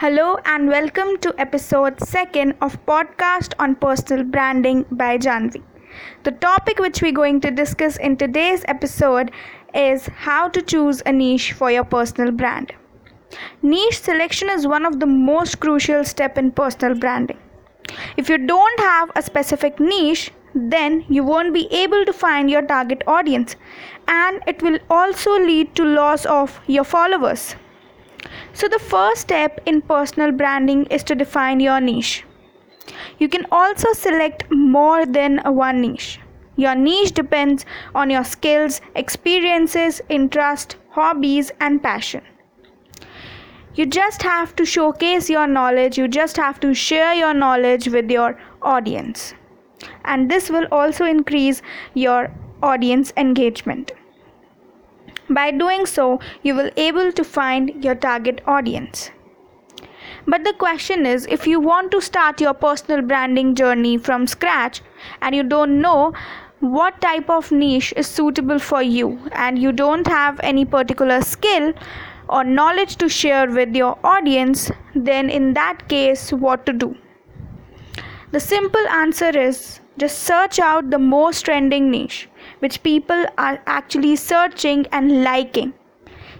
Hello and welcome to episode 2nd of podcast on personal branding by Janvi. The topic which we're going to discuss in today's episode is how to choose a niche for your personal brand. Niche selection is one of the most crucial step in personal branding. If you don't have a specific niche, then you won't be able to find your target audience and it will also lead to loss of your followers. So the first step in personal branding is to define your niche. You can also select more than one niche. Your niche depends on your skills, experiences, interest, hobbies and passion. You just have to showcase your knowledge, you just have to share your knowledge with your audience. And this will also increase your audience engagement. By doing so, you will able to find your target audience. But the question is if you want to start your personal branding journey from scratch and you don't know what type of niche is suitable for you and you don't have any particular skill or knowledge to share with your audience, then in that case, what to do? The simple answer is just search out the most trending niche which people are actually searching and liking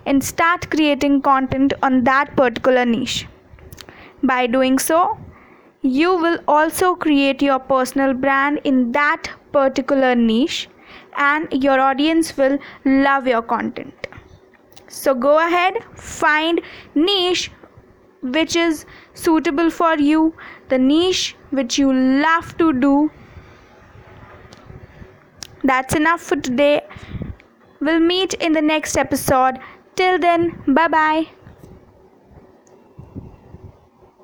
and start creating content on that particular niche. By doing so, you will also create your personal brand in that particular niche and your audience will love your content. So go ahead, find niche which is suitable for you, the niche which you love to do. That's enough for today. We'll meet in the next episode. Till then, bye bye.